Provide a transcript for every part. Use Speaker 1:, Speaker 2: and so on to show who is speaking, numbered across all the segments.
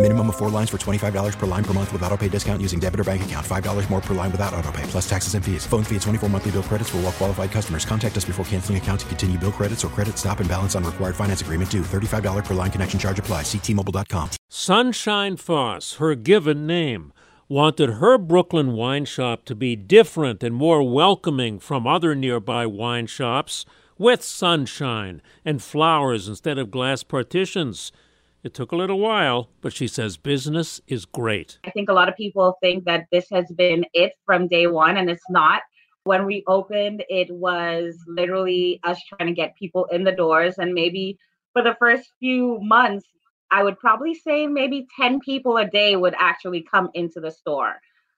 Speaker 1: Minimum of four lines for $25 per line per month with auto pay discount using debit or bank account. $5 more per line without auto pay, plus taxes and fees. Phone fee at 24 monthly bill credits for all well qualified customers. Contact us before canceling account to continue bill credits or credit stop and balance on required finance agreement due. $35 per line connection charge apply. Ctmobile.com.
Speaker 2: Sunshine Foss, her given name, wanted her Brooklyn wine shop to be different and more welcoming from other nearby wine shops with sunshine and flowers instead of glass partitions. It took a little while, but she says business is great.
Speaker 3: I think a lot of people think that this has been it from day one, and it's not. When we opened, it was literally us trying to get people in the doors. And maybe for the first few months, I would probably say maybe 10 people a day would actually come into the store.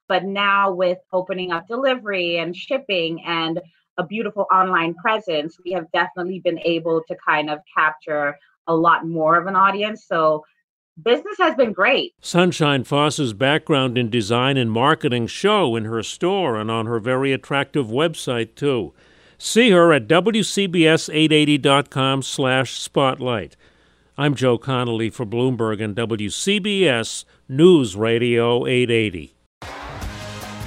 Speaker 3: But now, with opening up delivery and shipping and a beautiful online presence, we have definitely been able to kind of capture a lot more of an audience. So business has been great.
Speaker 2: Sunshine Foss's background in design and marketing show in her store and on her very attractive website too. See her at WCBS880.com slash spotlight. I'm Joe Connolly for Bloomberg and WCBS News Radio 880.